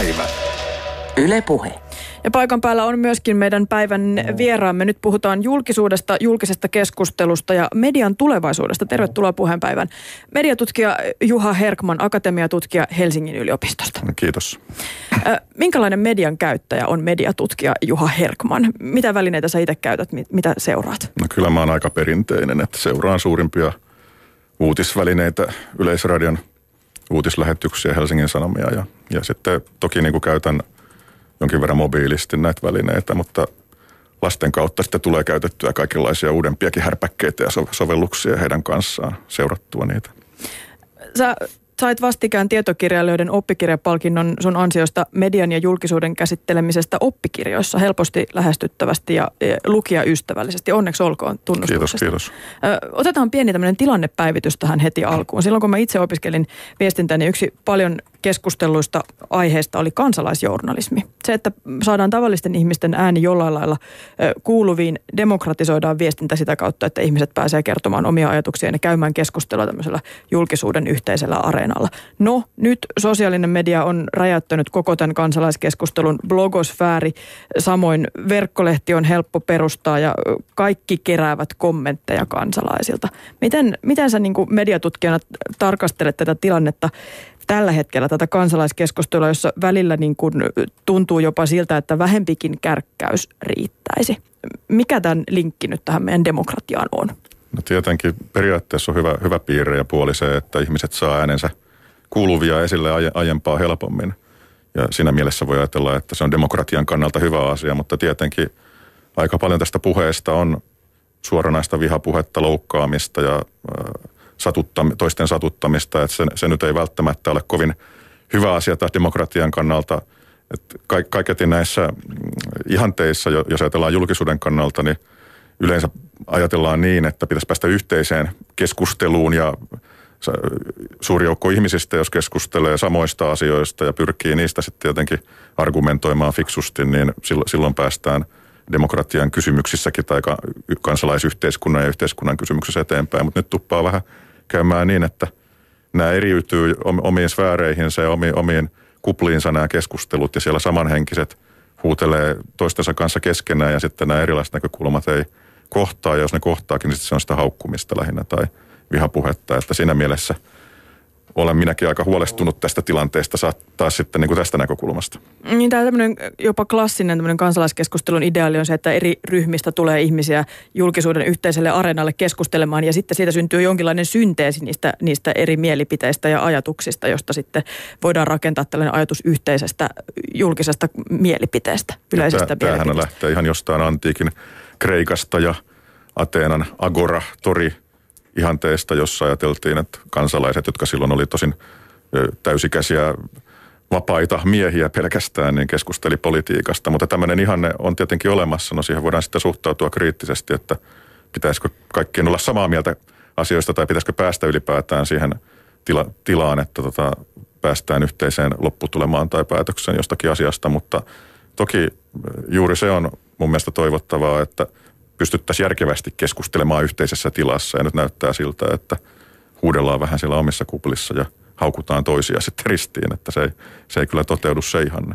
päivä. Yle Puhe. Ja paikan päällä on myöskin meidän päivän vieraamme. Nyt puhutaan julkisuudesta, julkisesta keskustelusta ja median tulevaisuudesta. Tervetuloa puheenpäivän. Mediatutkija Juha Herkman, akatemiatutkija Helsingin yliopistosta. Kiitos. Minkälainen median käyttäjä on mediatutkija Juha Herkman? Mitä välineitä sä itse käytät, mitä seuraat? No kyllä mä oon aika perinteinen, että seuraan suurimpia uutisvälineitä, Yleisradion uutislähetyksiä, Helsingin Sanomia ja, ja sitten toki niin kuin käytän – jonkin verran mobiilisti näitä välineitä, mutta lasten kautta sitten tulee käytettyä kaikenlaisia uudempiakin härpäkkeitä ja sovelluksia heidän kanssaan seurattua niitä. Sä sait vastikään tietokirjailijoiden oppikirjapalkinnon sun ansiosta median ja julkisuuden käsittelemisestä oppikirjoissa helposti, lähestyttävästi ja lukijaystävällisesti. Onneksi olkoon tunnustuksesta. Kiitos, kiitos. Otetaan pieni tämmöinen tilannepäivitys tähän heti alkuun. Silloin kun mä itse opiskelin viestintää, niin yksi paljon keskustelluista aiheista oli kansalaisjournalismi. Se, että saadaan tavallisten ihmisten ääni jollain lailla kuuluviin, demokratisoidaan viestintä sitä kautta, että ihmiset pääsee kertomaan omia ajatuksia ja käymään keskustelua tämmöisellä julkisuuden yhteisellä areenalla. No, nyt sosiaalinen media on räjäyttänyt koko tämän kansalaiskeskustelun blogosfääri, samoin verkkolehti on helppo perustaa ja kaikki keräävät kommentteja kansalaisilta. Miten, miten sä niin mediatutkijana tarkastelet tätä tilannetta? Tällä hetkellä tätä kansalaiskeskustelua, jossa välillä niin kuin tuntuu jopa siltä, että vähempikin kärkkäys riittäisi. Mikä tämän linkki nyt tähän meidän demokratiaan on? No tietenkin periaatteessa on hyvä, hyvä piirre ja puoli se, että ihmiset saa äänensä kuuluvia esille aie, aiempaa helpommin. Ja siinä mielessä voi ajatella, että se on demokratian kannalta hyvä asia, mutta tietenkin aika paljon tästä puheesta on suoranaista vihapuhetta, loukkaamista ja äh, satuttam, toisten satuttamista, että se, se nyt ei välttämättä ole kovin hyvä asia taas demokratian kannalta. Ka, kaiketi näissä mm, ihanteissa, jos ajatellaan julkisuuden kannalta, niin yleensä ajatellaan niin, että pitäisi päästä yhteiseen keskusteluun ja suuri joukko ihmisistä, jos keskustelee samoista asioista ja pyrkii niistä sitten jotenkin argumentoimaan fiksusti, niin silloin päästään demokratian kysymyksissäkin tai kansalaisyhteiskunnan ja yhteiskunnan kysymyksissä eteenpäin. Mutta nyt tuppaa vähän käymään niin, että nämä eriytyy omiin sfääreihinsä ja omiin kupliinsa nämä keskustelut ja siellä samanhenkiset huutelee toistensa kanssa keskenään ja sitten nämä erilaiset näkökulmat ei kohtaa. Ja jos ne kohtaakin, niin se on sitä haukkumista lähinnä tai vihapuhetta, että siinä mielessä – olen minäkin aika huolestunut tästä tilanteesta taas sitten niin kuin tästä näkökulmasta. Niin tämä tämmöinen jopa klassinen tämmöinen kansalaiskeskustelun ideaali on se, että eri ryhmistä tulee ihmisiä julkisuuden yhteiselle areenalle keskustelemaan ja sitten siitä syntyy jonkinlainen synteesi niistä, niistä eri mielipiteistä ja ajatuksista, josta sitten voidaan rakentaa tällainen ajatus yhteisestä julkisesta mielipiteestä, yleisestä Tämä, Tämähän lähtee ihan jostain antiikin Kreikasta ja Ateenan agora-tori ihanteesta, jossa ajateltiin, että kansalaiset, jotka silloin oli tosin täysikäisiä vapaita miehiä pelkästään, niin keskusteli politiikasta. Mutta tämmöinen ihanne on tietenkin olemassa. No siihen voidaan sitten suhtautua kriittisesti, että pitäisikö kaikkien olla samaa mieltä asioista tai pitäisikö päästä ylipäätään siihen tila, tilaan, että tota, päästään yhteiseen lopputulemaan tai päätökseen jostakin asiasta. Mutta toki juuri se on mun mielestä toivottavaa, että – pystyttäisiin järkevästi keskustelemaan yhteisessä tilassa. Ja nyt näyttää siltä, että huudellaan vähän siellä omissa kuplissa ja haukutaan toisia sitten ristiin, että se ei, se ei kyllä toteudu se ihanne.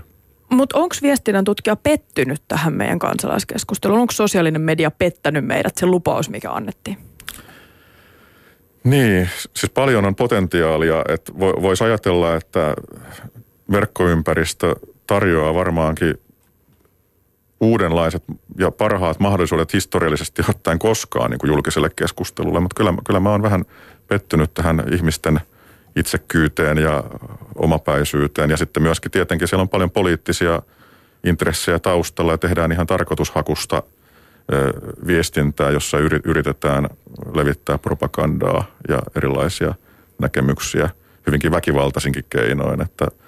Mutta onko viestinnän tutkija pettynyt tähän meidän kansalaiskeskusteluun? Onko sosiaalinen media pettänyt meidät, se lupaus, mikä annettiin? Niin, siis paljon on potentiaalia, että voisi ajatella, että verkkoympäristö tarjoaa varmaankin uudenlaiset ja parhaat mahdollisuudet historiallisesti ottaen koskaan niin kuin julkiselle keskustelulle, mutta kyllä, kyllä mä oon vähän pettynyt tähän ihmisten itsekyyteen ja omapäisyyteen. Ja sitten myöskin tietenkin siellä on paljon poliittisia intressejä taustalla ja tehdään ihan tarkoitushakusta viestintää, jossa yritetään levittää propagandaa ja erilaisia näkemyksiä hyvinkin väkivaltaisinkin keinoin, että –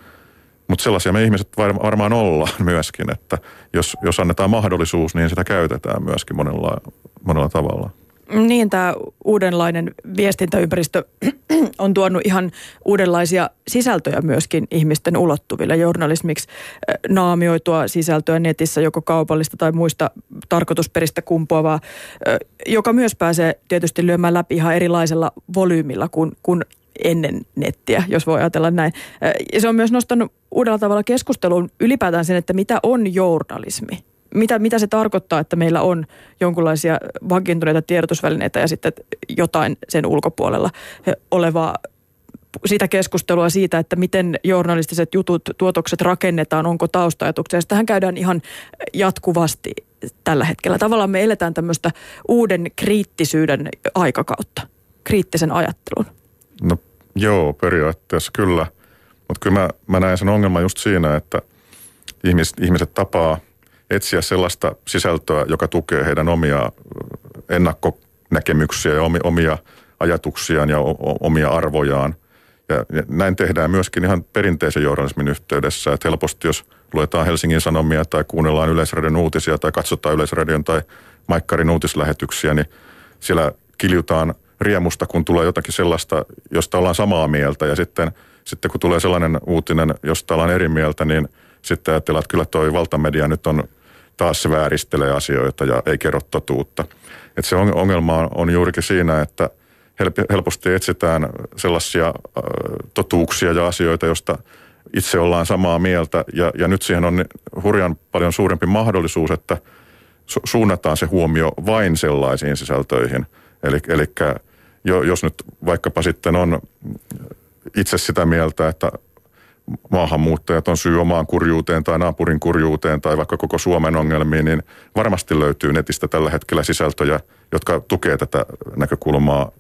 mutta sellaisia me ihmiset varmaan ollaan myöskin, että jos, jos annetaan mahdollisuus, niin sitä käytetään myöskin monella, monella tavalla. Niin, tämä uudenlainen viestintäympäristö on tuonut ihan uudenlaisia sisältöjä myöskin ihmisten ulottuville. Journalismiksi naamioitua sisältöä netissä, joko kaupallista tai muista tarkoitusperistä kumpuavaa, joka myös pääsee tietysti lyömään läpi ihan erilaisella volyymilla kuin, kuin ennen nettiä, jos voi ajatella näin. Se on myös nostanut uudella tavalla keskusteluun ylipäätään sen, että mitä on journalismi. Mitä, mitä se tarkoittaa, että meillä on jonkinlaisia vakiintuneita tiedotusvälineitä ja sitten jotain sen ulkopuolella olevaa sitä keskustelua siitä, että miten journalistiset jutut, tuotokset rakennetaan, onko taustajatuksia. Tähän käydään ihan jatkuvasti tällä hetkellä. Tavallaan me eletään tämmöistä uuden kriittisyyden aikakautta, kriittisen ajattelun. No joo, periaatteessa kyllä. Mutta kyllä mä, mä näen sen ongelman just siinä, että ihmiset, ihmiset tapaa etsiä sellaista sisältöä, joka tukee heidän omia ennakkonäkemyksiä ja omia ajatuksiaan ja omia arvojaan – ja näin tehdään myöskin ihan perinteisen journalismin yhteydessä, että helposti jos luetaan Helsingin Sanomia tai kuunnellaan Yleisradion uutisia tai katsotaan Yleisradion tai Maikkarin uutislähetyksiä, niin siellä kiljutaan riemusta, kun tulee jotakin sellaista, josta ollaan samaa mieltä ja sitten, sitten kun tulee sellainen uutinen, josta ollaan eri mieltä, niin sitten ajatellaan, että kyllä toi valtamedia nyt on taas se vääristelee asioita ja ei kerro totuutta. Että se ongelma on juurikin siinä, että – helposti etsitään sellaisia totuuksia ja asioita, joista itse ollaan samaa mieltä. Ja, ja nyt siihen on hurjan paljon suurempi mahdollisuus, että su- suunnataan se huomio vain sellaisiin sisältöihin. Eli, eli jo, jos nyt vaikkapa sitten on itse sitä mieltä, että maahanmuuttajat on syy omaan kurjuuteen tai naapurin kurjuuteen tai vaikka koko Suomen ongelmiin, niin varmasti löytyy netistä tällä hetkellä sisältöjä, jotka tukee tätä näkökulmaa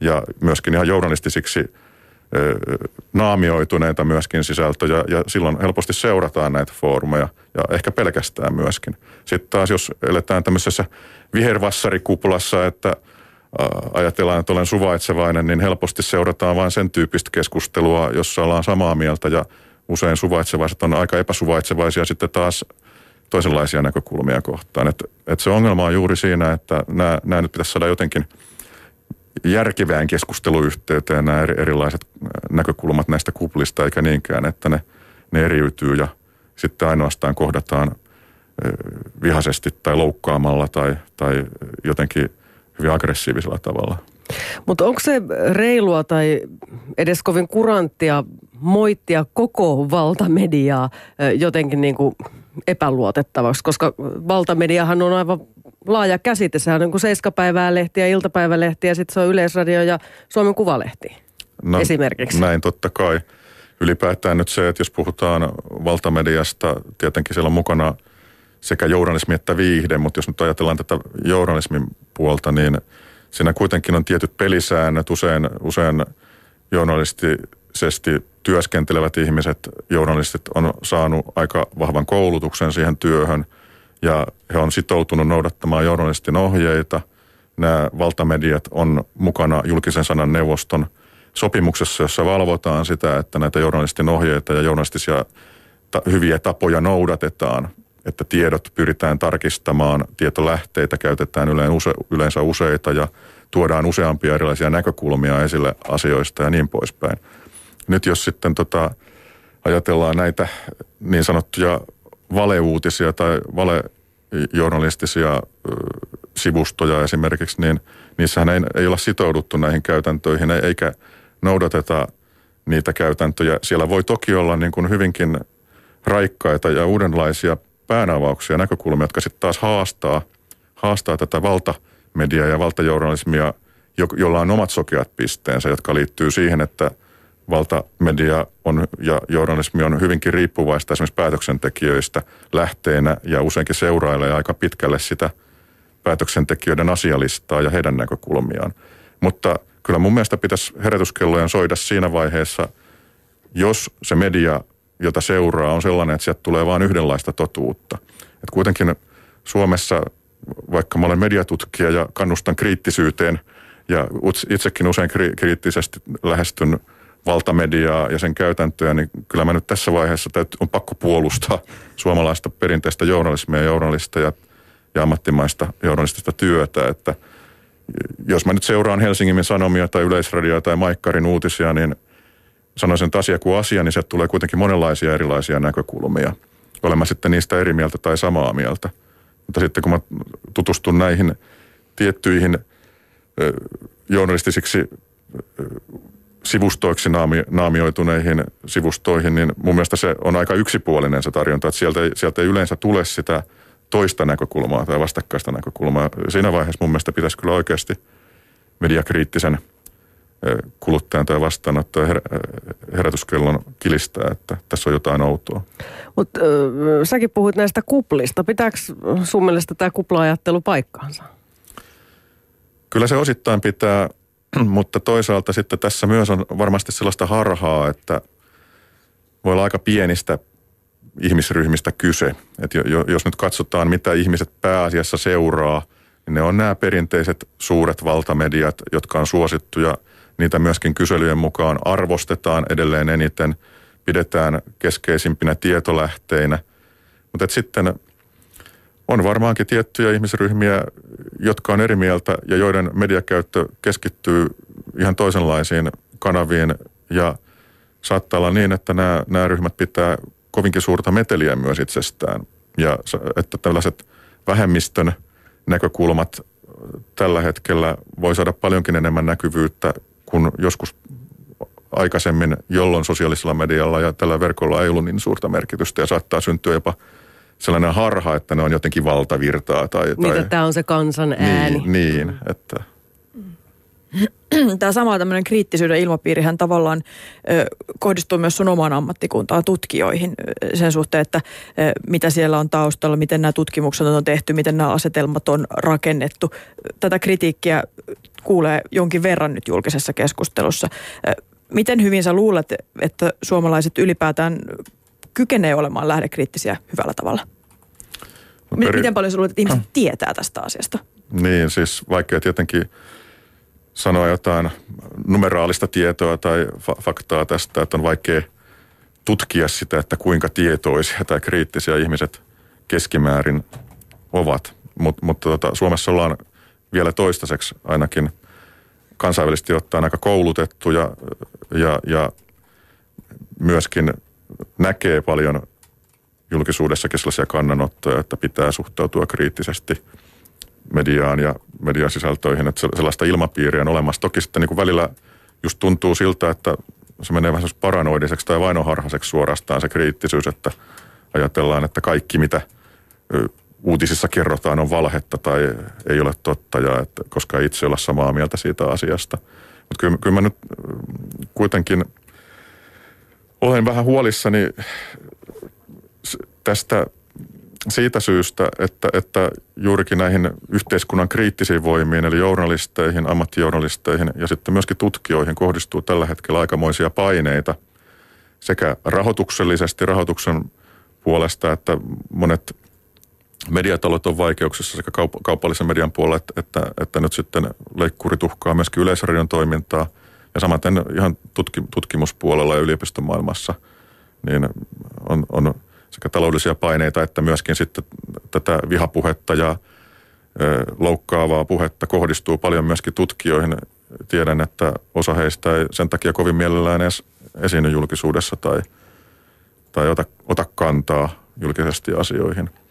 ja myöskin ihan journalistisiksi naamioituneita myöskin sisältöjä ja silloin helposti seurataan näitä foorumeja ja ehkä pelkästään myöskin. Sitten taas jos eletään tämmöisessä vihervassarikuplassa, että ajatellaan, että olen suvaitsevainen, niin helposti seurataan vain sen tyyppistä keskustelua, jossa ollaan samaa mieltä ja usein suvaitsevaiset on aika epäsuvaitsevaisia sitten taas toisenlaisia näkökulmia kohtaan. Et, et se ongelma on juuri siinä, että nämä, nämä nyt pitäisi saada jotenkin – järkevään keskusteluyhteyteen nämä erilaiset näkökulmat näistä kuplista, eikä niinkään, että ne, ne eriytyy ja sitten ainoastaan kohdataan vihaisesti tai loukkaamalla tai, tai jotenkin hyvin aggressiivisella tavalla. Mutta onko se reilua tai edes kovin kuranttia moittia koko valtamediaa jotenkin niin kuin epäluotettavaksi, koska valtamediahan on aivan laaja käsite. Sehän on niin seiskapäivää lehtiä, iltapäivälehtiä, sitten se on Yleisradio ja Suomen Kuvalehti no, esimerkiksi. Näin totta kai. Ylipäätään nyt se, että jos puhutaan valtamediasta, tietenkin siellä on mukana sekä journalismi että viihde, mutta jos nyt ajatellaan tätä journalismin puolta, niin siinä kuitenkin on tietyt pelisäännöt. Usein, usein journalistisesti työskentelevät ihmiset, journalistit on saanut aika vahvan koulutuksen siihen työhön – ja he on sitoutunut noudattamaan journalistin ohjeita. Nämä valtamediat on mukana julkisen sanan neuvoston sopimuksessa, jossa valvotaan sitä, että näitä journalistin ohjeita ja journalistisia ta- hyviä tapoja noudatetaan, että tiedot pyritään tarkistamaan, tietolähteitä käytetään yleensä useita ja tuodaan useampia erilaisia näkökulmia esille asioista ja niin poispäin. Nyt jos sitten tota, ajatellaan näitä niin sanottuja valeuutisia tai valejournalistisia sivustoja esimerkiksi, niin niissähän ei, ei olla sitouduttu näihin käytäntöihin eikä noudateta niitä käytäntöjä. Siellä voi toki olla niin kuin hyvinkin raikkaita ja uudenlaisia päänavauksia ja näkökulmia, jotka sitten taas haastaa, haastaa tätä valtamediaa ja valtajournalismia, jolla on omat sokeat pisteensä, jotka liittyy siihen, että – valtamedia on, ja journalismi on hyvinkin riippuvaista esimerkiksi päätöksentekijöistä lähteenä ja useinkin seurailee aika pitkälle sitä päätöksentekijöiden asialistaa ja heidän näkökulmiaan. Mutta kyllä mun mielestä pitäisi herätyskellojen soida siinä vaiheessa, jos se media, jota seuraa, on sellainen, että sieltä tulee vain yhdenlaista totuutta. Et kuitenkin Suomessa, vaikka mä olen mediatutkija ja kannustan kriittisyyteen ja itsekin usein kriittisesti lähestyn – valtamediaa ja sen käytäntöjä, niin kyllä mä nyt tässä vaiheessa täytyy, on pakko puolustaa suomalaista perinteistä journalismia, journalista ja, ja ammattimaista journalistista työtä, että jos mä nyt seuraan Helsingin Sanomia tai Yleisradioa tai Maikkarin uutisia, niin sanoisin, että asia kuin asia, niin sieltä tulee kuitenkin monenlaisia erilaisia näkökulmia. Olen mä sitten niistä eri mieltä tai samaa mieltä. Mutta sitten kun mä tutustun näihin tiettyihin journalistisiksi sivustoiksi naami, naamioituneihin sivustoihin, niin mun mielestä se on aika yksipuolinen se tarjonta, että sieltä, sieltä ei yleensä tule sitä toista näkökulmaa tai vastakkaista näkökulmaa. Siinä vaiheessa mun mielestä pitäisi kyllä oikeasti mediakriittisen kuluttajan tai vastaanottaja her, herätyskellon kilistää, että tässä on jotain outoa. Mutta säkin puhuit näistä kuplista. Pitääkö sun mielestä tämä kupla-ajattelu paikkaansa? Kyllä se osittain pitää, mutta toisaalta sitten tässä myös on varmasti sellaista harhaa, että voi olla aika pienistä ihmisryhmistä kyse. Että jos nyt katsotaan, mitä ihmiset pääasiassa seuraa, niin ne on nämä perinteiset suuret valtamediat, jotka on suosittuja. Niitä myöskin kyselyjen mukaan arvostetaan. Edelleen eniten, pidetään keskeisimpinä tietolähteinä. Mutta sitten on varmaankin tiettyjä ihmisryhmiä, jotka on eri mieltä ja joiden mediakäyttö keskittyy ihan toisenlaisiin kanaviin. Ja saattaa olla niin, että nämä, nämä ryhmät pitää kovinkin suurta meteliä myös itsestään. Ja että tällaiset vähemmistön näkökulmat tällä hetkellä voi saada paljonkin enemmän näkyvyyttä kuin joskus aikaisemmin, jolloin sosiaalisella medialla ja tällä verkolla ei ollut niin suurta merkitystä ja saattaa syntyä jopa – sellainen harha, että ne on jotenkin valtavirtaa. Tai, niin, tai... tämä on se kansan ääni. Niin, niin että... Tämä sama tämmöinen kriittisyyden ilmapiirihän tavallaan ö, kohdistuu myös sun omaan ammattikuntaan tutkijoihin sen suhteen, että ö, mitä siellä on taustalla, miten nämä tutkimukset on tehty, miten nämä asetelmat on rakennettu. Tätä kritiikkiä kuulee jonkin verran nyt julkisessa keskustelussa. Miten hyvin sä luulet, että suomalaiset ylipäätään kykenee olemaan lähdekriittisiä hyvällä tavalla? No peri... Miten paljon sinulla että ihmiset tietää tästä asiasta? Niin, siis vaikea tietenkin sanoa jotain numeraalista tietoa tai fa- faktaa tästä, että on vaikea tutkia sitä, että kuinka tietoisia tai kriittisiä ihmiset keskimäärin ovat. Mutta mut, tota, Suomessa ollaan vielä toistaiseksi ainakin kansainvälisesti ottaen aika koulutettu ja, ja, ja myöskin näkee paljon julkisuudessakin sellaisia kannanottoja, että pitää suhtautua kriittisesti mediaan ja median sisältöihin, että sellaista ilmapiiriä on olemassa. Toki sitten niin kuin välillä just tuntuu siltä, että se menee vähän paranoidiseksi tai vainoharhaiseksi suorastaan se kriittisyys, että ajatellaan, että kaikki mitä uutisissa kerrotaan on valhetta tai ei ole totta, ja että, koska ei itse olla samaa mieltä siitä asiasta. Mutta kyllä, kyllä mä nyt kuitenkin – olen vähän huolissani tästä siitä syystä, että, että juurikin näihin yhteiskunnan kriittisiin voimiin, eli journalisteihin, ammattijournalisteihin ja sitten myöskin tutkijoihin kohdistuu tällä hetkellä aikamoisia paineita sekä rahoituksellisesti rahoituksen puolesta, että monet mediatalot on vaikeuksissa sekä kaup- kaupallisen median puolella, että, että, että nyt sitten leikkuri tuhkaa myöskin yleisradion toimintaa – ja samaten ihan tutki, tutkimuspuolella ja yliopistomaailmassa niin on, on sekä taloudellisia paineita että myöskin sitten tätä vihapuhetta ja ö, loukkaavaa puhetta kohdistuu paljon myöskin tutkijoihin. Tiedän, että osa heistä ei sen takia kovin mielellään edes esiinny julkisuudessa tai, tai ota, ota kantaa julkisesti asioihin –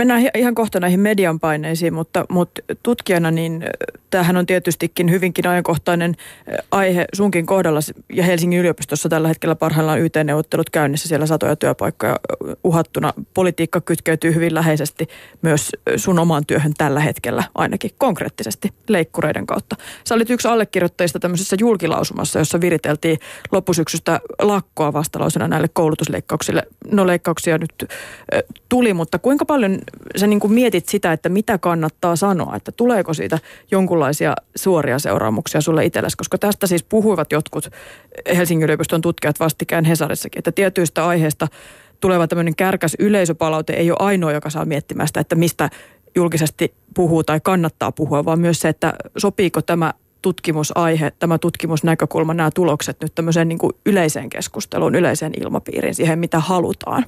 Mennään ihan kohta näihin median paineisiin, mutta, mutta tutkijana niin tämähän on tietystikin hyvinkin ajankohtainen aihe sunkin kohdalla ja Helsingin yliopistossa tällä hetkellä parhaillaan YT-neuvottelut käynnissä, siellä satoja työpaikkoja uhattuna. Politiikka kytkeytyy hyvin läheisesti myös sun omaan työhön tällä hetkellä, ainakin konkreettisesti leikkureiden kautta. Sä olit yksi allekirjoittajista tämmöisessä julkilausumassa, jossa viriteltiin loppusyksystä lakkoa vastalausena näille koulutusleikkauksille. No leikkauksia nyt tuli, mutta kuinka paljon sä niin kuin mietit sitä, että mitä kannattaa sanoa, että tuleeko siitä jonkunlaisia suoria seuraamuksia sulle itsellesi, koska tästä siis puhuivat jotkut Helsingin yliopiston tutkijat vastikään Hesarissakin, että tietyistä aiheista tuleva tämmöinen kärkäs yleisöpalaute ei ole ainoa, joka saa miettimään sitä, että mistä julkisesti puhuu tai kannattaa puhua, vaan myös se, että sopiiko tämä tutkimusaihe, tämä tutkimusnäkökulma, nämä tulokset nyt tämmöiseen niin kuin yleiseen keskusteluun, yleiseen ilmapiiriin, siihen mitä halutaan.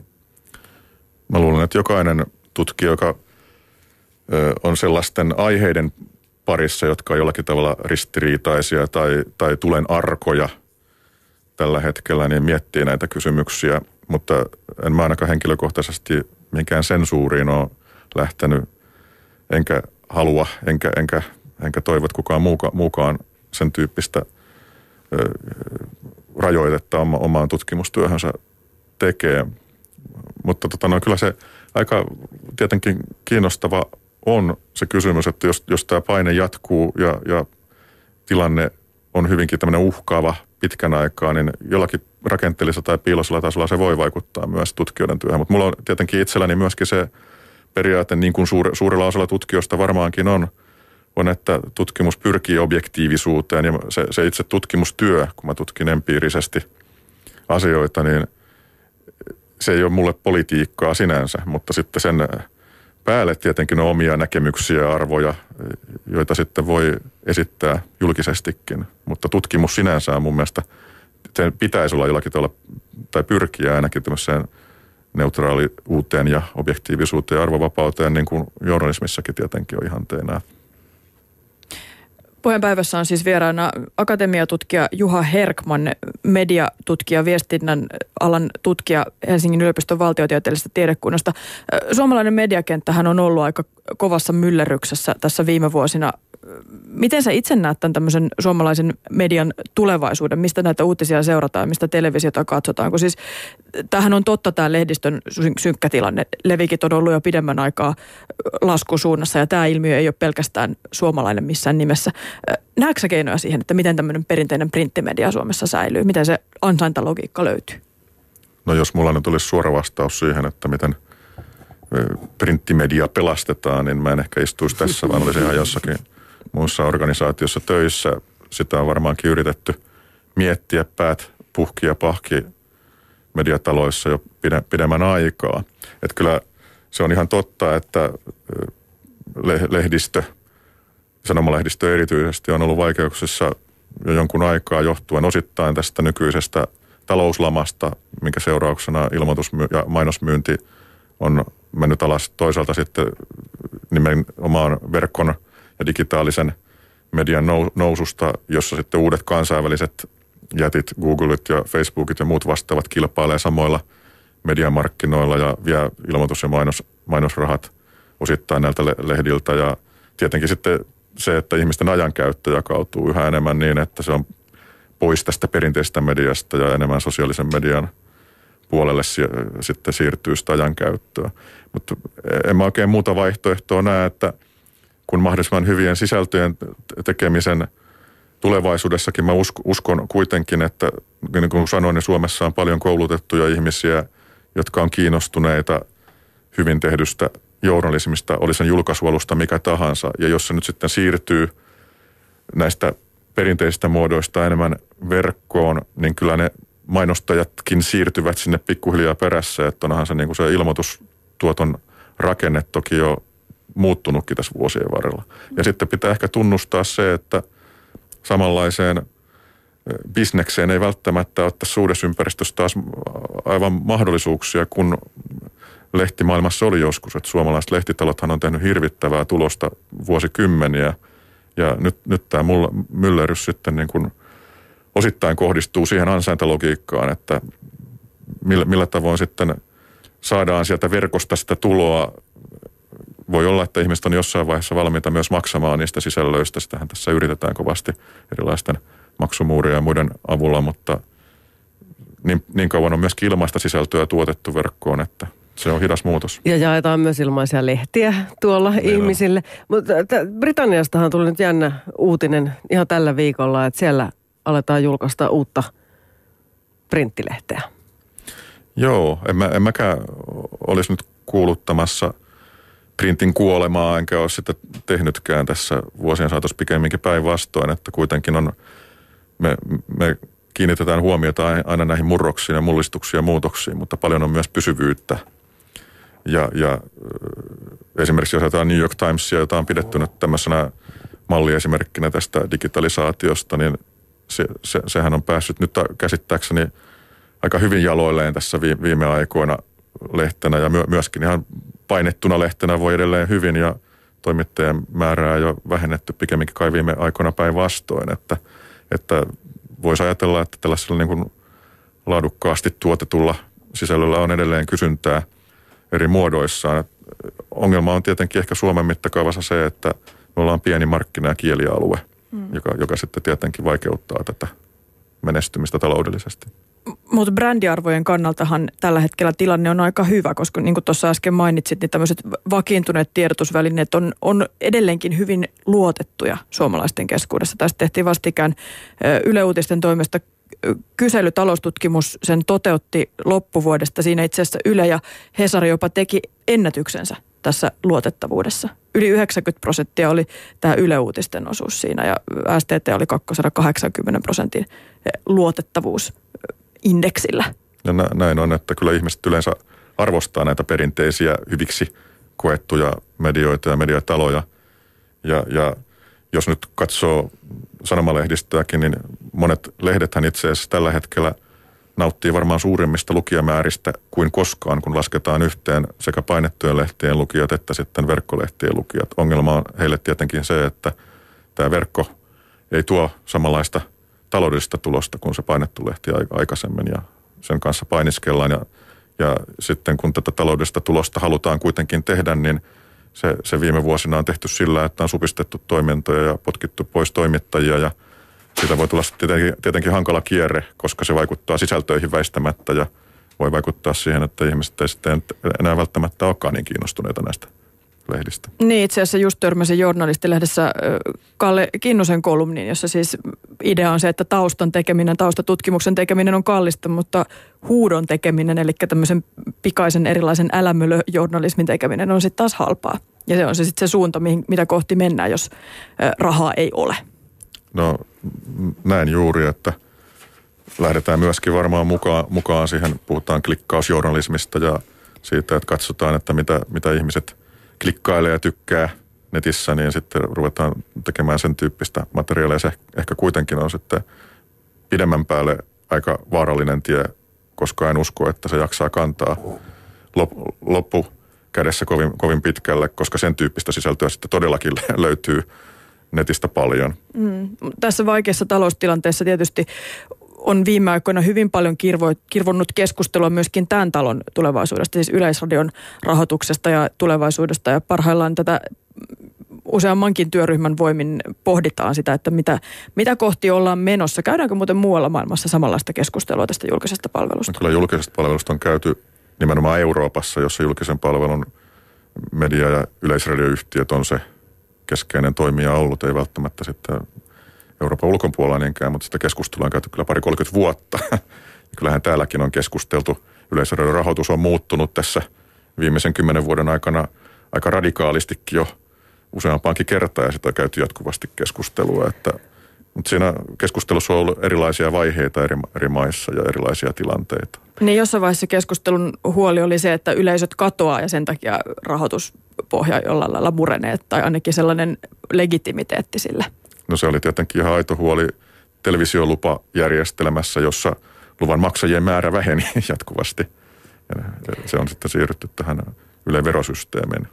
Mä luulen, että jokainen tutkija, joka on sellaisten aiheiden parissa, jotka on jollakin tavalla ristiriitaisia tai, tai tulen arkoja tällä hetkellä, niin miettii näitä kysymyksiä. Mutta en mä ainakaan henkilökohtaisesti minkään sensuuriin ole lähtenyt, enkä halua, enkä, enkä, enkä toivo, että kukaan muuka, muukaan sen tyyppistä rajoitetta oma, omaan tutkimustyöhönsä tekee. Mutta tota, no, kyllä se aika tietenkin kiinnostava on se kysymys, että jos, jos tämä paine jatkuu ja, ja tilanne on hyvinkin tämmöinen uhkaava pitkän aikaa, niin jollakin rakenteellisella tai piiloisella tasolla se voi vaikuttaa myös tutkijoiden työhön. Mutta mulla on tietenkin itselläni myöskin se periaate, niin kuin suure, suurella osalla tutkijoista varmaankin on, on, että tutkimus pyrkii objektiivisuuteen ja se, se itse tutkimustyö, kun mä tutkin empiirisesti asioita, niin se ei ole mulle politiikkaa sinänsä, mutta sitten sen päälle tietenkin on omia näkemyksiä ja arvoja, joita sitten voi esittää julkisestikin. Mutta tutkimus sinänsä on mun mielestä, sen pitäisi olla jollakin tavalla, tai pyrkiä ainakin tämmöiseen neutraaliuuteen ja objektiivisuuteen ja arvovapauteen, niin kuin journalismissakin tietenkin on ihan teenää. Puheenpäivässä on siis vieraana akatemiatutkija Juha Herkman, mediatutkija, viestinnän alan tutkija Helsingin yliopiston valtiotieteellisestä tiedekunnasta. Suomalainen mediakenttähän on ollut aika kovassa myllerryksessä tässä viime vuosina miten sä itse näet tämän tämmöisen suomalaisen median tulevaisuuden? Mistä näitä uutisia seurataan, mistä televisiota katsotaan? Kun siis tämähän on totta tämä lehdistön synkkä tilanne. Levikit on ollut jo pidemmän aikaa laskusuunnassa ja tämä ilmiö ei ole pelkästään suomalainen missään nimessä. Näetkö keinoja siihen, että miten tämmöinen perinteinen printtimedia Suomessa säilyy? Miten se ansaintalogiikka löytyy? No jos mulla nyt olisi suora vastaus siihen, että miten printtimedia pelastetaan, niin mä en ehkä istuisi tässä, vaan olisin ihan jossakin – muussa organisaatiossa töissä. Sitä on varmaankin yritetty miettiä päät puhki ja pahki mediataloissa jo pidemmän aikaa. Että kyllä se on ihan totta, että lehdistö, sanomalehdistö erityisesti on ollut vaikeuksissa jo jonkun aikaa johtuen osittain tästä nykyisestä talouslamasta, minkä seurauksena ilmoitus- ja mainosmyynti on mennyt alas. Toisaalta sitten nimenomaan verkon ja digitaalisen median noususta, jossa sitten uudet kansainväliset jätit, Googlet ja Facebookit ja muut vastaavat kilpailee samoilla mediamarkkinoilla ja vie ilmoitus- ja mainos, mainosrahat osittain näiltä lehdiltä. Ja tietenkin sitten se, että ihmisten ajankäyttö jakautuu yhä enemmän niin, että se on pois tästä perinteisestä mediasta ja enemmän sosiaalisen median puolelle sitten siirtyy sitä ajankäyttöä. Mutta en mä oikein muuta vaihtoehtoa näe, että – kun mahdollisimman hyvien sisältöjen tekemisen tulevaisuudessakin mä uskon kuitenkin, että niin kuin sanoin, niin Suomessa on paljon koulutettuja ihmisiä, jotka on kiinnostuneita hyvin tehdystä journalismista, oli sen julkaisualusta mikä tahansa. Ja jos se nyt sitten siirtyy näistä perinteisistä muodoista enemmän verkkoon, niin kyllä ne mainostajatkin siirtyvät sinne pikkuhiljaa perässä. Että onhan se, niin kuin se ilmoitustuoton rakenne toki jo muuttunutkin tässä vuosien varrella. Ja sitten pitää ehkä tunnustaa se, että samanlaiseen bisnekseen ei välttämättä ole tässä uudessa ympäristössä taas aivan mahdollisuuksia, kun lehtimaailmassa oli joskus. Että suomalaiset lehtitalothan on tehnyt hirvittävää tulosta vuosikymmeniä. Ja nyt, nyt tämä myllerys sitten niin kuin osittain kohdistuu siihen ansaintalogiikkaan, että millä, millä tavoin sitten saadaan sieltä verkosta sitä tuloa voi olla, että ihmiset on jossain vaiheessa valmiita myös maksamaan niistä sisällöistä. Sitähän tässä yritetään kovasti erilaisten maksumuuria ja muiden avulla, mutta niin, niin kauan on myös ilmaista sisältöä tuotettu verkkoon, että se on hidas muutos. Ja jaetaan myös ilmaisia lehtiä tuolla niin ihmisille. Mutta Britanniastahan tuli nyt jännä uutinen ihan tällä viikolla, että siellä aletaan julkaista uutta printtilehteä. Joo, en, mä, en mäkään olisi nyt kuuluttamassa printin kuolemaa, enkä ole sitä tehnytkään tässä vuosien saatossa pikemminkin päinvastoin, että kuitenkin on, me, me kiinnitetään huomiota aina näihin murroksiin ja mullistuksiin ja muutoksiin, mutta paljon on myös pysyvyyttä. Ja, ja esimerkiksi jos ajatellaan New York Timesia, jota on pidetty nyt tämmöisenä malliesimerkkinä tästä digitalisaatiosta, niin se, se, sehän on päässyt nyt käsittääkseni aika hyvin jaloilleen tässä viime aikoina lehtenä ja myöskin ihan painettuna lehtenä voi edelleen hyvin ja toimittajien määrää jo vähennetty pikemminkin kai viime aikoina päinvastoin, että, että voisi ajatella, että tällaisella niin kuin laadukkaasti tuotetulla sisällöllä on edelleen kysyntää eri muodoissaan. Ongelma on tietenkin ehkä Suomen mittakaavassa se, että me ollaan pieni markkina- ja kielialue, mm. joka, joka sitten tietenkin vaikeuttaa tätä menestymistä taloudellisesti. Mutta brändiarvojen kannaltahan tällä hetkellä tilanne on aika hyvä, koska niin kuin tuossa äsken mainitsit, niin tämmöiset vakiintuneet tiedotusvälineet on, on edelleenkin hyvin luotettuja suomalaisten keskuudessa. Tästä tehtiin vastikään Yle Uutisten toimesta kyselytaloustutkimus sen toteutti loppuvuodesta. Siinä itse asiassa Yle ja Hesari jopa teki ennätyksensä tässä luotettavuudessa. Yli 90 prosenttia oli tämä Yle Uutisten osuus siinä ja STT oli 280 prosentin luotettavuusindeksillä. Ja näin on, että kyllä ihmiset yleensä arvostaa näitä perinteisiä hyviksi koettuja medioita ja mediataloja. Ja, ja jos nyt katsoo sanomalehdistöäkin, niin monet lehdethän itse asiassa tällä hetkellä nauttii varmaan suurimmista lukijamääristä kuin koskaan, kun lasketaan yhteen sekä painettujen lehtien lukijat että sitten verkkolehtien lukijat. Ongelma on heille tietenkin se, että tämä verkko ei tuo samanlaista taloudellista tulosta kuin se painettu lehti aikaisemmin ja sen kanssa painiskellaan ja, ja sitten kun tätä taloudellista tulosta halutaan kuitenkin tehdä, niin se, se viime vuosina on tehty sillä, että on supistettu toimintoja ja potkittu pois toimittajia ja siitä voi tulla tietenkin, tietenkin hankala kierre, koska se vaikuttaa sisältöihin väistämättä ja voi vaikuttaa siihen, että ihmiset ei sitten enää välttämättä olekaan niin kiinnostuneita näistä lehdistä. Niin, itse asiassa just törmäsin journalistilehdessä Kalle Kinnusen kolumniin, jossa siis idea on se, että taustan tekeminen, taustatutkimuksen tekeminen on kallista, mutta huudon tekeminen, eli tämmöisen pikaisen erilaisen älämölöjournalismin tekeminen on sitten taas halpaa. Ja se on se sitten se suunta, mitä kohti mennään, jos rahaa ei ole. No näin juuri, että lähdetään myöskin varmaan mukaan, mukaan siihen, puhutaan klikkausjournalismista ja siitä, että katsotaan, että mitä, mitä ihmiset klikkailee ja tykkää netissä, niin sitten ruvetaan tekemään sen tyyppistä materiaalia. Se ehkä kuitenkin on sitten pidemmän päälle aika vaarallinen tie, koska en usko, että se jaksaa kantaa loppu kädessä kovin, kovin pitkälle, koska sen tyyppistä sisältöä sitten todellakin löytyy netistä paljon. Mm. Tässä vaikeassa taloustilanteessa tietysti on viime aikoina hyvin paljon kirvo, kirvonnut keskustelua myöskin tämän talon tulevaisuudesta, siis Yleisradion rahoituksesta ja tulevaisuudesta. Ja parhaillaan tätä useammankin työryhmän voimin pohditaan sitä, että mitä, mitä kohti ollaan menossa. Käydäänkö muuten muualla maailmassa samanlaista keskustelua tästä julkisesta palvelusta? Kyllä julkisesta palvelusta on käyty nimenomaan Euroopassa, jossa julkisen palvelun media- ja yleisradioyhtiöt on se keskeinen toimija ollut, ei välttämättä sitten Euroopan ulkopuolella niinkään, mutta sitä keskustelua on käyty kyllä pari 30 vuotta. Ja kyllähän täälläkin on keskusteltu. Yleisradion rahoitus on muuttunut tässä viimeisen kymmenen vuoden aikana aika radikaalistikin jo useampaankin kertaa ja sitä on käyty jatkuvasti keskustelua. Että, mutta siinä keskustelussa on ollut erilaisia vaiheita eri, eri maissa ja erilaisia tilanteita. Niin jossain vaiheessa keskustelun huoli oli se, että yleisöt katoaa ja sen takia rahoituspohja jollain lailla murenee tai ainakin sellainen legitimiteetti sille. No se oli tietenkin ihan aito huoli televisiolupajärjestelmässä, jossa luvan maksajien määrä väheni jatkuvasti. Ja se on sitten siirrytty tähän Yle verosysteemiin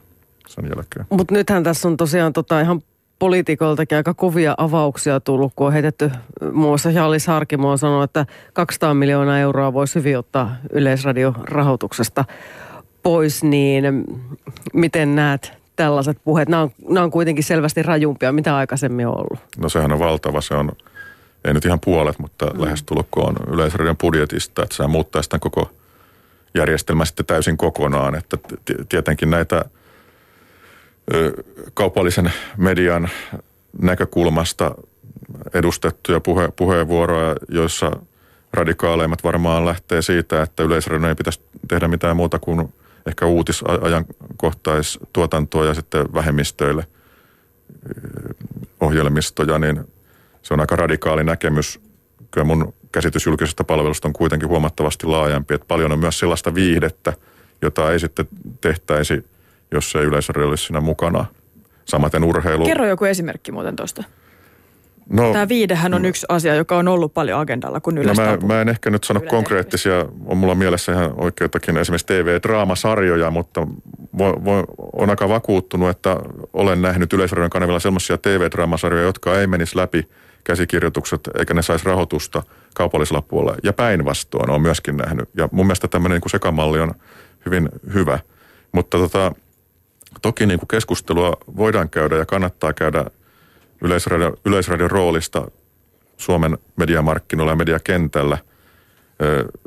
sen jälkeen. Mutta nythän tässä on tosiaan tota ihan poliitikoltakin aika kovia avauksia tullut, kun on heitetty, muun muassa Jallis Harkimo on sanonut, että 200 miljoonaa euroa voisi hyvin ottaa yleisradiorahoituksesta pois, niin miten näet tällaiset puheet? Nämä on, nämä on kuitenkin selvästi rajumpia, mitä aikaisemmin on ollut. No sehän on valtava, se on, ei nyt ihan puolet, mutta mm. lähestulkoon yleisradion budjetista, että se muuttaa sitä koko järjestelmä sitten täysin kokonaan, että tietenkin näitä kaupallisen median näkökulmasta edustettuja puhe, puheenvuoroja, joissa radikaaleimmat varmaan lähtee siitä, että yleisradion ei pitäisi tehdä mitään muuta kuin ehkä uutisajankohtaistuotantoa ja sitten vähemmistöille ohjelmistoja, niin se on aika radikaali näkemys. Kyllä mun käsitys julkisesta palvelusta on kuitenkin huomattavasti laajempi, että paljon on myös sellaista viihdettä, jota ei sitten tehtäisi, jos ei yleisradio olisi siinä mukana. Samaten urheilu. Kerro joku esimerkki muuten tuosta. No, Tämä viidehän on yksi asia, joka on ollut paljon agendalla, kun yleensä no mä, mä en ehkä nyt sano konkreettisia, on mulla mielessä ihan oikeitakin esimerkiksi TV-draamasarjoja, mutta voi, voi, on aika vakuuttunut, että olen nähnyt Yleisradion kanavilla sellaisia TV-draamasarjoja, jotka ei menisi läpi käsikirjoitukset eikä ne saisi rahoitusta kaupallisella puolella. Ja päinvastoin on myöskin nähnyt. Ja mun mielestä tämmöinen niin sekamalli on hyvin hyvä. Mutta tota, toki niin kuin keskustelua voidaan käydä ja kannattaa käydä Yleisradio, Yleisradion roolista Suomen mediamarkkinoilla ja mediakentällä,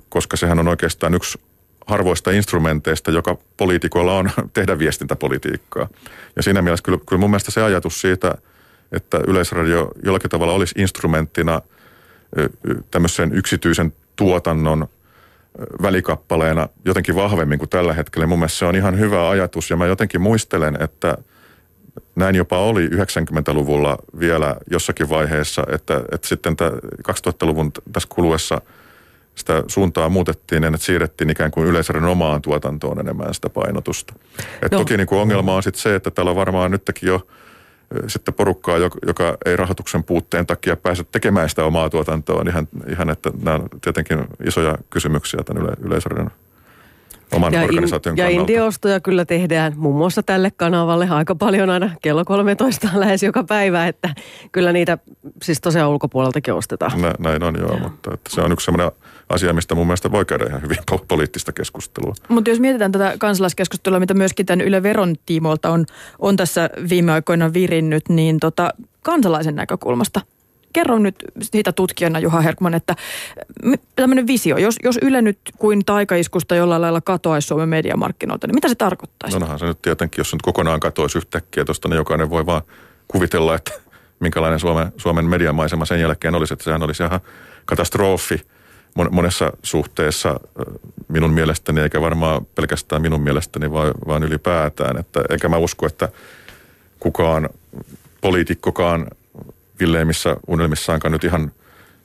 koska sehän on oikeastaan yksi harvoista instrumenteista, joka poliitikoilla on tehdä viestintäpolitiikkaa. Ja siinä mielessä kyllä, kyllä mun mielestä se ajatus siitä, että Yleisradio jollakin tavalla olisi instrumenttina tämmöisen yksityisen tuotannon välikappaleena jotenkin vahvemmin kuin tällä hetkellä. Mun mielestä se on ihan hyvä ajatus ja mä jotenkin muistelen, että näin jopa oli 90-luvulla vielä jossakin vaiheessa, että, että sitten 2000-luvun tässä kuluessa – sitä suuntaa muutettiin, että siirrettiin ikään kuin yleisöiden omaan tuotantoon enemmän sitä painotusta. Et no. Toki niin kuin ongelma on sitten se, että täällä varmaan nytkin jo sitten porukkaa, joka ei rahoituksen puutteen takia pääse tekemään sitä omaa tuotantoa, niin ihan, ihan että nämä on tietenkin isoja kysymyksiä tämän yle, yleisöiden oman ja organisaation in, Ja indiostoja kyllä tehdään muun muassa tälle kanavalle. Aika paljon aina kello 13 lähes joka päivä, että kyllä niitä siis tosiaan ulkopuoleltakin ostetaan. Nä, näin on joo, mutta että se on yksi sellainen asia, mistä mun mielestä voi käydä ihan hyvin poliittista keskustelua. Mutta jos mietitään tätä kansalaiskeskustelua, mitä myöskin tämän Yle Veron tiimoilta on, on tässä viime aikoina virinnyt, niin tota, kansalaisen näkökulmasta – kerro nyt siitä tutkijana Juha Herkman, että tämmöinen visio, jos, jos Yle nyt kuin taikaiskusta jollain lailla katoaisi Suomen mediamarkkinoilta, niin mitä se tarkoittaisi? No se nyt tietenkin, jos se nyt kokonaan katoaisi yhtäkkiä tuosta, niin jokainen voi vaan kuvitella, että minkälainen Suomen, Suomen mediamaisema sen jälkeen olisi, että sehän olisi ihan katastrofi monessa suhteessa minun mielestäni, eikä varmaan pelkästään minun mielestäni, vaan, vaan ylipäätään. Että, eikä mä usko, että kukaan poliitikkokaan villeimmissä unelmissaankaan nyt ihan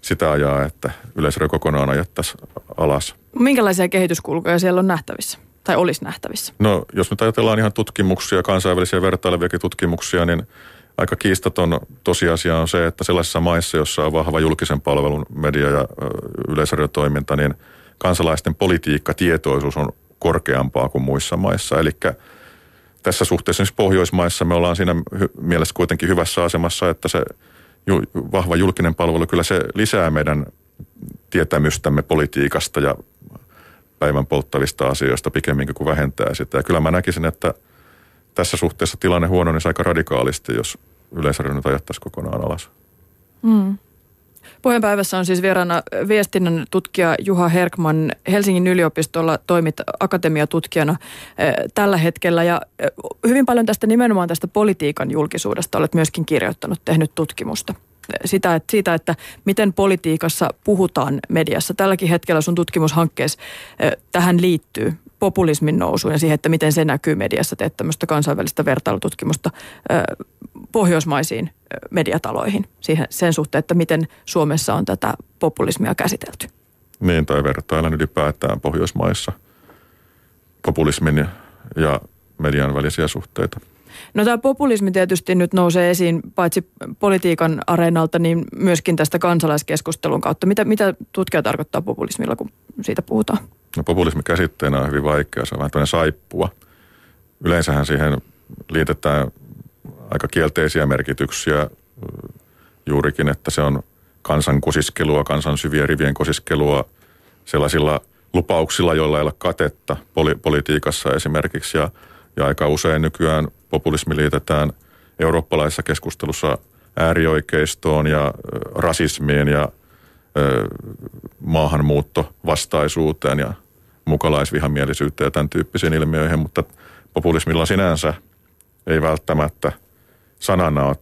sitä ajaa, että yleisradio kokonaan ajattaisiin alas. Minkälaisia kehityskulkuja siellä on nähtävissä? Tai olisi nähtävissä? No, jos nyt ajatellaan ihan tutkimuksia, kansainvälisiä vertaileviakin tutkimuksia, niin aika kiistaton tosiasia on se, että sellaisissa maissa, jossa on vahva julkisen palvelun media- ja yleisradiotoiminta, niin kansalaisten politiikkatietoisuus on korkeampaa kuin muissa maissa. Eli tässä suhteessa siis Pohjoismaissa me ollaan siinä mielessä kuitenkin hyvässä asemassa, että se vahva julkinen palvelu, kyllä se lisää meidän tietämystämme politiikasta ja päivän polttavista asioista pikemminkin kuin vähentää sitä. Ja kyllä mä näkisin, että tässä suhteessa tilanne huononisi aika radikaalisti, jos yleisradio nyt ajattaisi kokonaan alas. Mm. Puheenpäivässä on siis vieraana viestinnän tutkija Juha Herkman. Helsingin yliopistolla toimit akatemiatutkijana eh, tällä hetkellä ja eh, hyvin paljon tästä nimenomaan tästä politiikan julkisuudesta olet myöskin kirjoittanut, tehnyt tutkimusta sitä, että siitä, että miten politiikassa puhutaan mediassa. Tälläkin hetkellä sun tutkimushankkeessa tähän liittyy populismin nousuun ja siihen, että miten se näkyy mediassa. Teet tämmöistä kansainvälistä vertailututkimusta pohjoismaisiin mediataloihin siihen, sen suhteen, että miten Suomessa on tätä populismia käsitelty. Niin, tai vertailen ylipäätään Pohjoismaissa populismin ja median välisiä suhteita. No tämä populismi tietysti nyt nousee esiin paitsi politiikan areenalta, niin myöskin tästä kansalaiskeskustelun kautta. Mitä, mitä tutkija tarkoittaa populismilla, kun siitä puhutaan? No populismi käsitteenä on hyvin vaikea, se on vähän saippua. Yleensähän siihen liitetään aika kielteisiä merkityksiä juurikin, että se on kansan kosiskelua, kansan syvien rivien kosiskelua sellaisilla lupauksilla, joilla ei ole katetta poli- politiikassa esimerkiksi. Ja, ja aika usein nykyään populismi liitetään eurooppalaisessa keskustelussa äärioikeistoon ja rasismiin ja maahanmuuttovastaisuuteen ja mukalaisvihamielisyyteen ja tämän tyyppisiin ilmiöihin, mutta populismilla sinänsä ei välttämättä sanana ole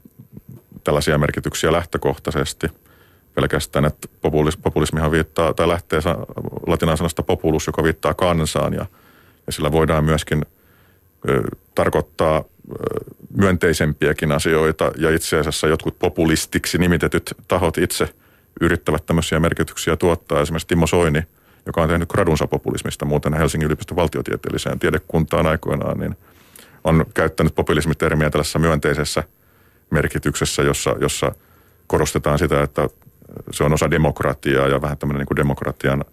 tällaisia merkityksiä lähtökohtaisesti. Pelkästään, että populis, populismihan viittaa, tai lähtee latinan sanasta populus, joka viittaa kansaan ja, ja sillä voidaan myöskin tarkoittaa myönteisempiäkin asioita ja itse asiassa jotkut populistiksi nimitetyt tahot itse yrittävät tämmöisiä merkityksiä tuottaa. Esimerkiksi Timo Soini, joka on tehnyt gradunsa populismista muuten Helsingin yliopiston valtiotieteelliseen tiedekuntaan aikoinaan, niin on käyttänyt populismitermiä tällaisessa myönteisessä – merkityksessä, jossa, jossa korostetaan sitä, että se on osa demokratiaa ja vähän tämmöinen niin kuin demokratian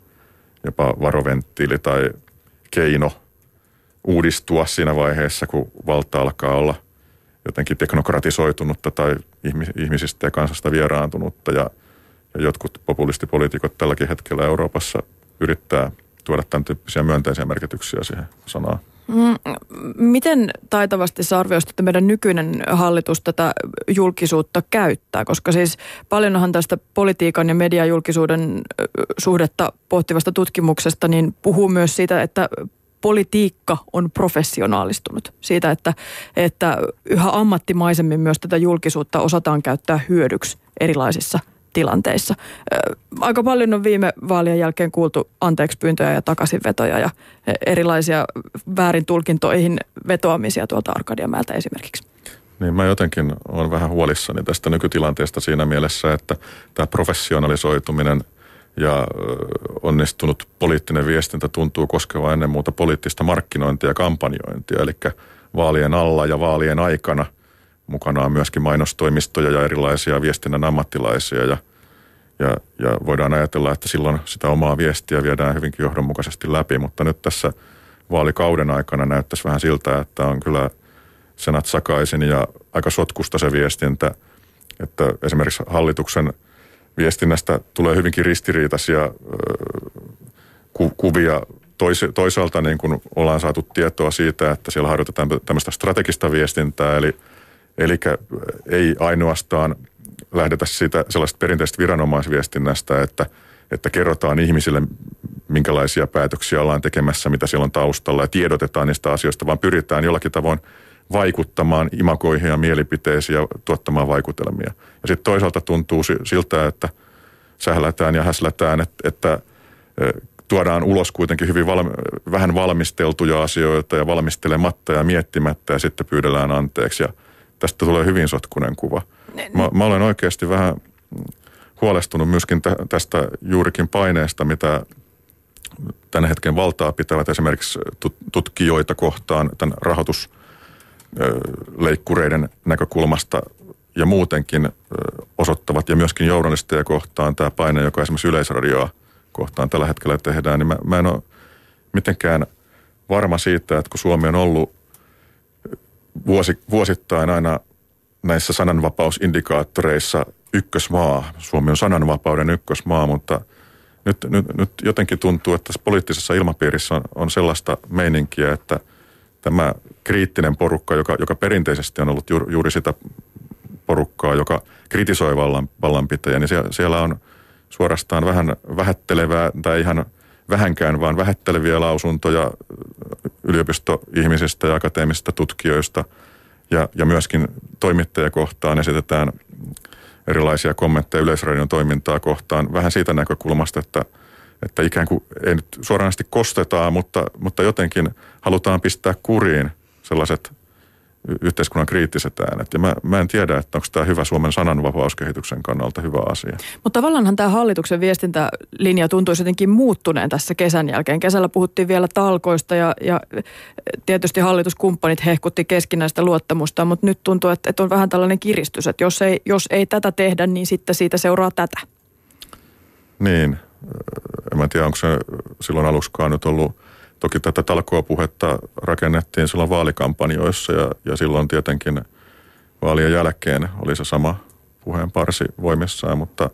jopa varoventtiili tai keino uudistua siinä vaiheessa, kun valta alkaa olla jotenkin teknokratisoitunutta tai ihmisistä ja kansasta vieraantunutta. Ja, ja jotkut populistipoliitikot tälläkin hetkellä Euroopassa yrittää tuoda tämän tyyppisiä myönteisiä merkityksiä siihen sanaan. Mm, miten taitavasti sä arvioisit, että meidän nykyinen hallitus tätä julkisuutta käyttää? Koska siis paljonhan tästä politiikan ja mediajulkisuuden suhdetta pohtivasta tutkimuksesta niin puhuu myös siitä, että politiikka on professionaalistunut. Siitä, että, että yhä ammattimaisemmin myös tätä julkisuutta osataan käyttää hyödyksi erilaisissa tilanteissa. Aika paljon on viime vaalien jälkeen kuultu anteeksi pyyntöjä ja takaisinvetoja ja erilaisia väärin tulkintoihin vetoamisia tuolta Arkadiamäeltä esimerkiksi. Niin mä jotenkin olen vähän huolissani tästä nykytilanteesta siinä mielessä, että tämä professionalisoituminen ja onnistunut poliittinen viestintä tuntuu koskevan ennen muuta poliittista markkinointia ja kampanjointia, eli vaalien alla ja vaalien aikana – Mukana on myöskin mainostoimistoja ja erilaisia viestinnän ammattilaisia. Ja, ja, ja voidaan ajatella, että silloin sitä omaa viestiä viedään hyvinkin johdonmukaisesti läpi, mutta nyt tässä vaalikauden aikana näyttäisi vähän siltä, että on kyllä senat sakaisin ja aika sotkusta se viestintä, että esimerkiksi hallituksen viestinnästä tulee hyvinkin ristiriitaisia ku, kuvia. Tois, toisaalta niin kun ollaan saatu tietoa siitä, että siellä harjoitetaan tämmöistä strategista viestintää, eli – Eli ei ainoastaan lähdetä siitä sellaista perinteistä viranomaisviestinnästä, että, että kerrotaan ihmisille, minkälaisia päätöksiä ollaan tekemässä, mitä siellä on taustalla ja tiedotetaan niistä asioista, vaan pyritään jollakin tavoin vaikuttamaan imakoihin ja mielipiteisiin ja tuottamaan vaikutelmia. Ja sitten toisaalta tuntuu siltä, että sählätään ja häslätään, että, että tuodaan ulos kuitenkin hyvin valmi, vähän valmisteltuja asioita ja valmistelematta ja miettimättä ja sitten pyydellään anteeksi. Ja tästä tulee hyvin sotkunen kuva. Mä, mä olen oikeasti vähän huolestunut myöskin tästä juurikin paineesta, mitä tänä hetken valtaa pitävät esimerkiksi tutkijoita kohtaan tämän rahoitusleikkureiden näkökulmasta ja muutenkin osoittavat ja myöskin journalisteja kohtaan tämä paine, joka esimerkiksi Yleisradioa kohtaan tällä hetkellä tehdään, niin mä, mä en ole mitenkään varma siitä, että kun Suomi on ollut vuosi, vuosittain aina näissä sananvapausindikaattoreissa ykkösmaa. Suomi on sananvapauden ykkösmaa, mutta nyt, nyt, nyt jotenkin tuntuu, että tässä poliittisessa ilmapiirissä on, on sellaista meininkiä, että tämä kriittinen porukka, joka, joka perinteisesti on ollut juuri, juuri sitä porukkaa, joka kritisoi vallan, vallanpitäjä, niin siellä, siellä on suorastaan vähän vähättelevää tai ihan vähänkään vaan vähätteleviä lausuntoja yliopistoihmisistä ja akateemisista tutkijoista. Ja, ja myöskin toimittajakohtaan esitetään erilaisia kommentteja Yleisradion toimintaa kohtaan vähän siitä näkökulmasta, että, että ikään kuin ei nyt suoranaisesti kostetaan, mutta, mutta jotenkin halutaan pistää kuriin sellaiset yhteiskunnan kriittiset äänet. Ja mä, mä en tiedä, että onko tämä hyvä Suomen sananvapauskehityksen kannalta hyvä asia. Mutta tavallaanhan tämä hallituksen viestintälinja tuntuu jotenkin muuttuneen tässä kesän jälkeen. Kesällä puhuttiin vielä talkoista ja, ja tietysti hallituskumppanit hehkutti keskinäistä luottamusta, mutta nyt tuntuu, että, että on vähän tällainen kiristys, että jos ei, jos ei tätä tehdä, niin sitten siitä seuraa tätä. Niin, en mä tiedä, onko se silloin aluksikaan nyt ollut. Toki tätä talkoapuhetta rakennettiin silloin vaalikampanjoissa ja, ja silloin tietenkin vaalien jälkeen oli se sama puheen parsi voimissaan, mutta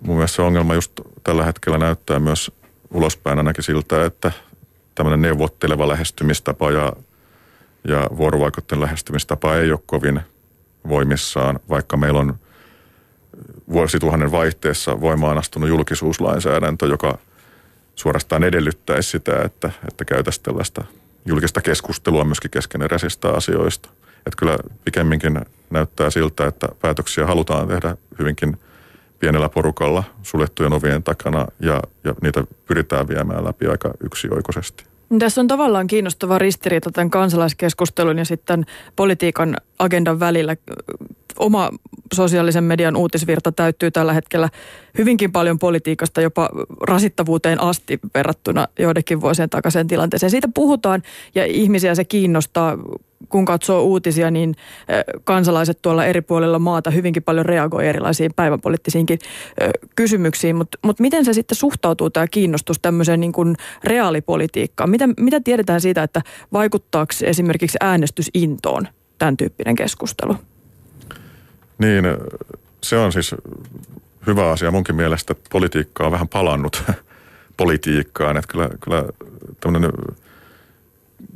mun mielestä se ongelma just tällä hetkellä näyttää myös ulospäin ainakin siltä, että tämmöinen neuvotteleva lähestymistapa ja, ja vuorovaikutteen lähestymistapa ei ole kovin voimissaan, vaikka meillä on vuosituhannen vaihteessa voimaan astunut julkisuuslainsäädäntö, joka – suorastaan edellyttäisi sitä, että, että käytäisiin tällaista julkista keskustelua myöskin keskeneräisistä asioista. Että kyllä pikemminkin näyttää siltä, että päätöksiä halutaan tehdä hyvinkin pienellä porukalla suljettujen ovien takana ja, ja niitä pyritään viemään läpi aika yksioikoisesti. Tässä on tavallaan kiinnostava ristiriita tämän kansalaiskeskustelun ja sitten politiikan agendan välillä. Oma sosiaalisen median uutisvirta täyttyy tällä hetkellä hyvinkin paljon politiikasta jopa rasittavuuteen asti verrattuna joidenkin vuosien takaisin tilanteeseen. Siitä puhutaan ja ihmisiä se kiinnostaa. Kun katsoo uutisia, niin kansalaiset tuolla eri puolilla maata hyvinkin paljon reagoi erilaisiin päivänpoliittisiinkin kysymyksiin. Mutta mut miten se sitten suhtautuu tämä kiinnostus tämmöiseen niin kuin reaalipolitiikkaan? Mitä, mitä tiedetään siitä, että vaikuttaako esimerkiksi äänestysintoon tämän tyyppinen keskustelu? Niin, se on siis hyvä asia munkin mielestä, että politiikka on vähän palannut politiikkaan. Että kyllä, kyllä tämmöinen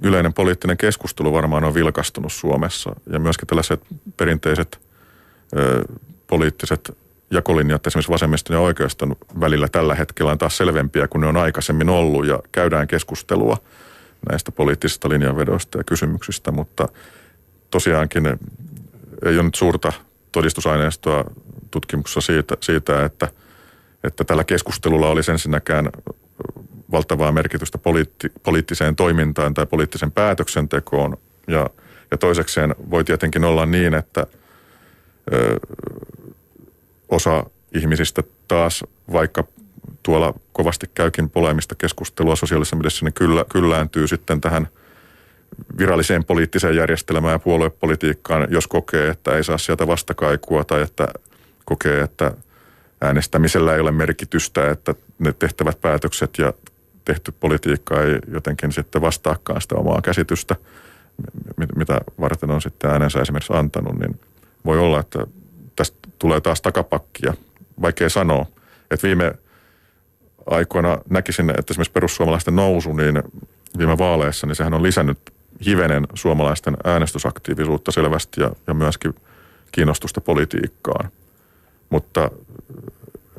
yleinen poliittinen keskustelu varmaan on vilkastunut Suomessa ja myöskin tällaiset perinteiset ö, poliittiset jakolinjat esimerkiksi vasemmiston ja oikeiston välillä tällä hetkellä on taas selvempiä kuin ne on aikaisemmin ollut ja käydään keskustelua näistä poliittisista linjanvedoista ja kysymyksistä, mutta tosiaankin ei ole nyt suurta todistusaineistoa tutkimuksessa siitä, siitä että, että tällä keskustelulla olisi ensinnäkään valtavaa merkitystä poliitti, poliittiseen toimintaan tai poliittisen päätöksentekoon. Ja, ja toisekseen voi tietenkin olla niin, että ö, osa ihmisistä taas, vaikka tuolla kovasti käykin polemista keskustelua sosiaalisessa mediassa, niin kyllä, kyllääntyy sitten tähän viralliseen poliittiseen järjestelmään ja puoluepolitiikkaan, jos kokee, että ei saa sieltä vastakaikua tai että kokee, että äänestämisellä ei ole merkitystä, että ne tehtävät päätökset ja tehty politiikka ei jotenkin sitten vastaakaan sitä omaa käsitystä, mitä varten on sitten äänensä esimerkiksi antanut, niin voi olla, että tästä tulee taas takapakkia. Vaikea sanoa, että viime aikoina näkisin, että esimerkiksi perussuomalaisten nousu, niin viime vaaleissa, niin sehän on lisännyt hivenen suomalaisten äänestysaktiivisuutta selvästi ja, ja myöskin kiinnostusta politiikkaan. Mutta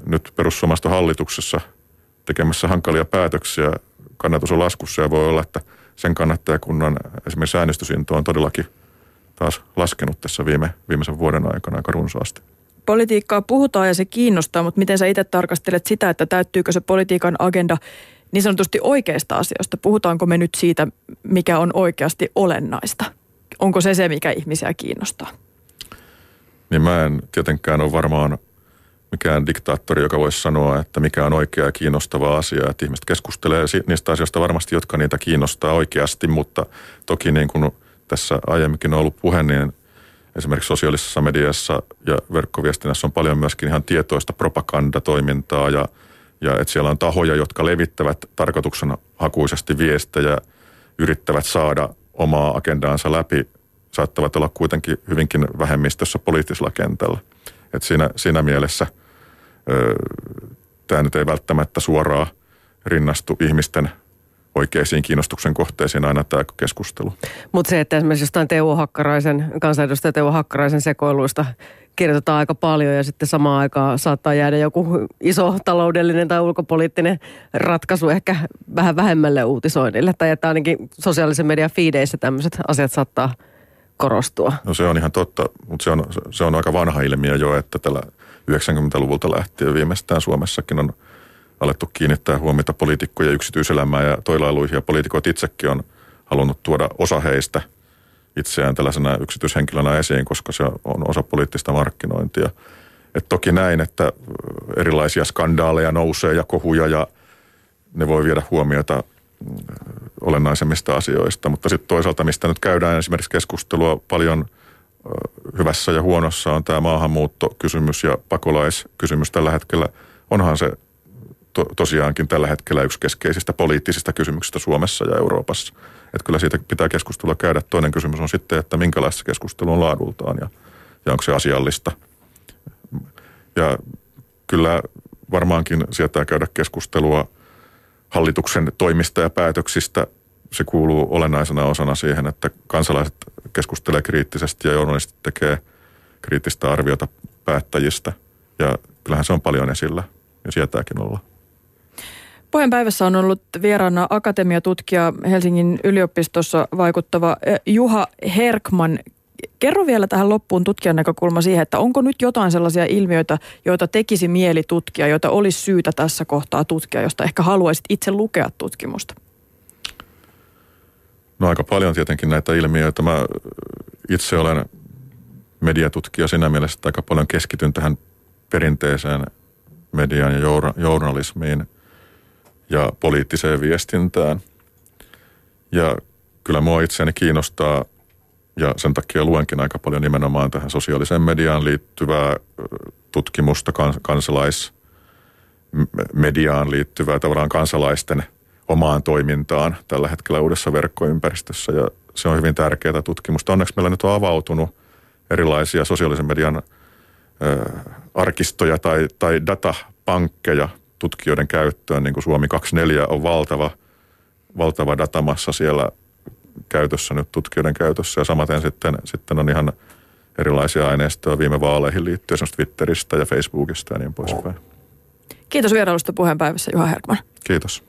nyt perussuomalaisten hallituksessa – tekemässä hankalia päätöksiä. Kannatus on laskussa ja voi olla, että sen kannattajakunnan esimerkiksi äänestysinto on todellakin taas laskenut tässä viime, viimeisen vuoden aikana aika runsaasti. Politiikkaa puhutaan ja se kiinnostaa, mutta miten sä itse tarkastelet sitä, että täyttyykö se politiikan agenda niin sanotusti oikeista asioista? Puhutaanko me nyt siitä, mikä on oikeasti olennaista? Onko se se, mikä ihmisiä kiinnostaa? Niin mä en tietenkään ole varmaan mikään diktaattori, joka voisi sanoa, että mikä on oikea ja kiinnostava asia. Että ihmiset keskustelee niistä asioista varmasti, jotka niitä kiinnostaa oikeasti, mutta toki niin kuin tässä aiemminkin on ollut puhe, niin esimerkiksi sosiaalisessa mediassa ja verkkoviestinnässä on paljon myöskin ihan tietoista propagandatoimintaa ja, ja että siellä on tahoja, jotka levittävät tarkoituksen hakuisesti viestejä, yrittävät saada omaa agendaansa läpi, saattavat olla kuitenkin hyvinkin vähemmistössä poliittisella kentällä. Et siinä, siinä mielessä – tämä nyt ei välttämättä suoraan rinnastu ihmisten oikeisiin kiinnostuksen kohteisiin aina tämä keskustelu. Mutta se, että esimerkiksi jostain Teuvo Hakkaraisen, kansanedustaja Teuvo Hakkaraisen sekoiluista kirjoitetaan aika paljon ja sitten samaan aikaan saattaa jäädä joku iso taloudellinen tai ulkopoliittinen ratkaisu ehkä vähän vähemmälle uutisoinnille. Tai että ainakin sosiaalisen median fiideissä tämmöiset asiat saattaa korostua. No se on ihan totta, mutta se on, se on aika vanha ilmiö jo, että tällä 90-luvulta lähtien viimeistään Suomessakin on alettu kiinnittää huomiota poliitikkojen yksityiselämään ja toilailuihin. Ja poliitikot itsekin on halunnut tuoda osa heistä itseään tällaisena yksityishenkilönä esiin, koska se on osa poliittista markkinointia. Et toki näin, että erilaisia skandaaleja nousee ja kohuja ja ne voi viedä huomiota mm, olennaisemmista asioista. Mutta sitten toisaalta, mistä nyt käydään esimerkiksi keskustelua paljon – hyvässä ja huonossa on tämä maahanmuuttokysymys ja pakolaiskysymys tällä hetkellä. Onhan se to, tosiaankin tällä hetkellä yksi keskeisistä poliittisista kysymyksistä Suomessa ja Euroopassa. Että kyllä siitä pitää keskustelua käydä. Toinen kysymys on sitten, että minkälaista keskustelu on laadultaan ja, ja onko se asiallista. Ja kyllä varmaankin sieltä käydä keskustelua hallituksen toimista ja päätöksistä – se kuuluu olennaisena osana siihen, että kansalaiset keskustelee kriittisesti ja journalistit tekee kriittistä arviota päättäjistä. Ja kyllähän se on paljon esillä ja sieltäkin olla. Puheenpäivässä on ollut vieraana akatemiatutkija Helsingin yliopistossa vaikuttava eh, Juha Herkman. Kerro vielä tähän loppuun tutkijan näkökulma siihen, että onko nyt jotain sellaisia ilmiöitä, joita tekisi mieli tutkia, joita olisi syytä tässä kohtaa tutkia, josta ehkä haluaisit itse lukea tutkimusta? No aika paljon tietenkin näitä ilmiöitä. Mä itse olen mediatutkija siinä mielessä, että aika paljon keskityn tähän perinteiseen mediaan ja journalismiin ja poliittiseen viestintään. Ja kyllä mua itseäni kiinnostaa ja sen takia luenkin aika paljon nimenomaan tähän sosiaaliseen mediaan liittyvää tutkimusta, kansalaismediaan liittyvää tavallaan kansalaisten – omaan toimintaan tällä hetkellä uudessa verkkoympäristössä ja se on hyvin tärkeää tutkimusta. Onneksi meillä nyt on avautunut erilaisia sosiaalisen median arkistoja tai, tai datapankkeja tutkijoiden käyttöön, niin kuin Suomi 24 on valtava, valtava datamassa siellä käytössä nyt tutkijoiden käytössä ja samaten sitten, sitten on ihan erilaisia aineistoja viime vaaleihin liittyen, esimerkiksi Twitteristä ja Facebookista ja niin poispäin. Kiitos vierailusta puheenpäivässä Juha Herkman. Kiitos.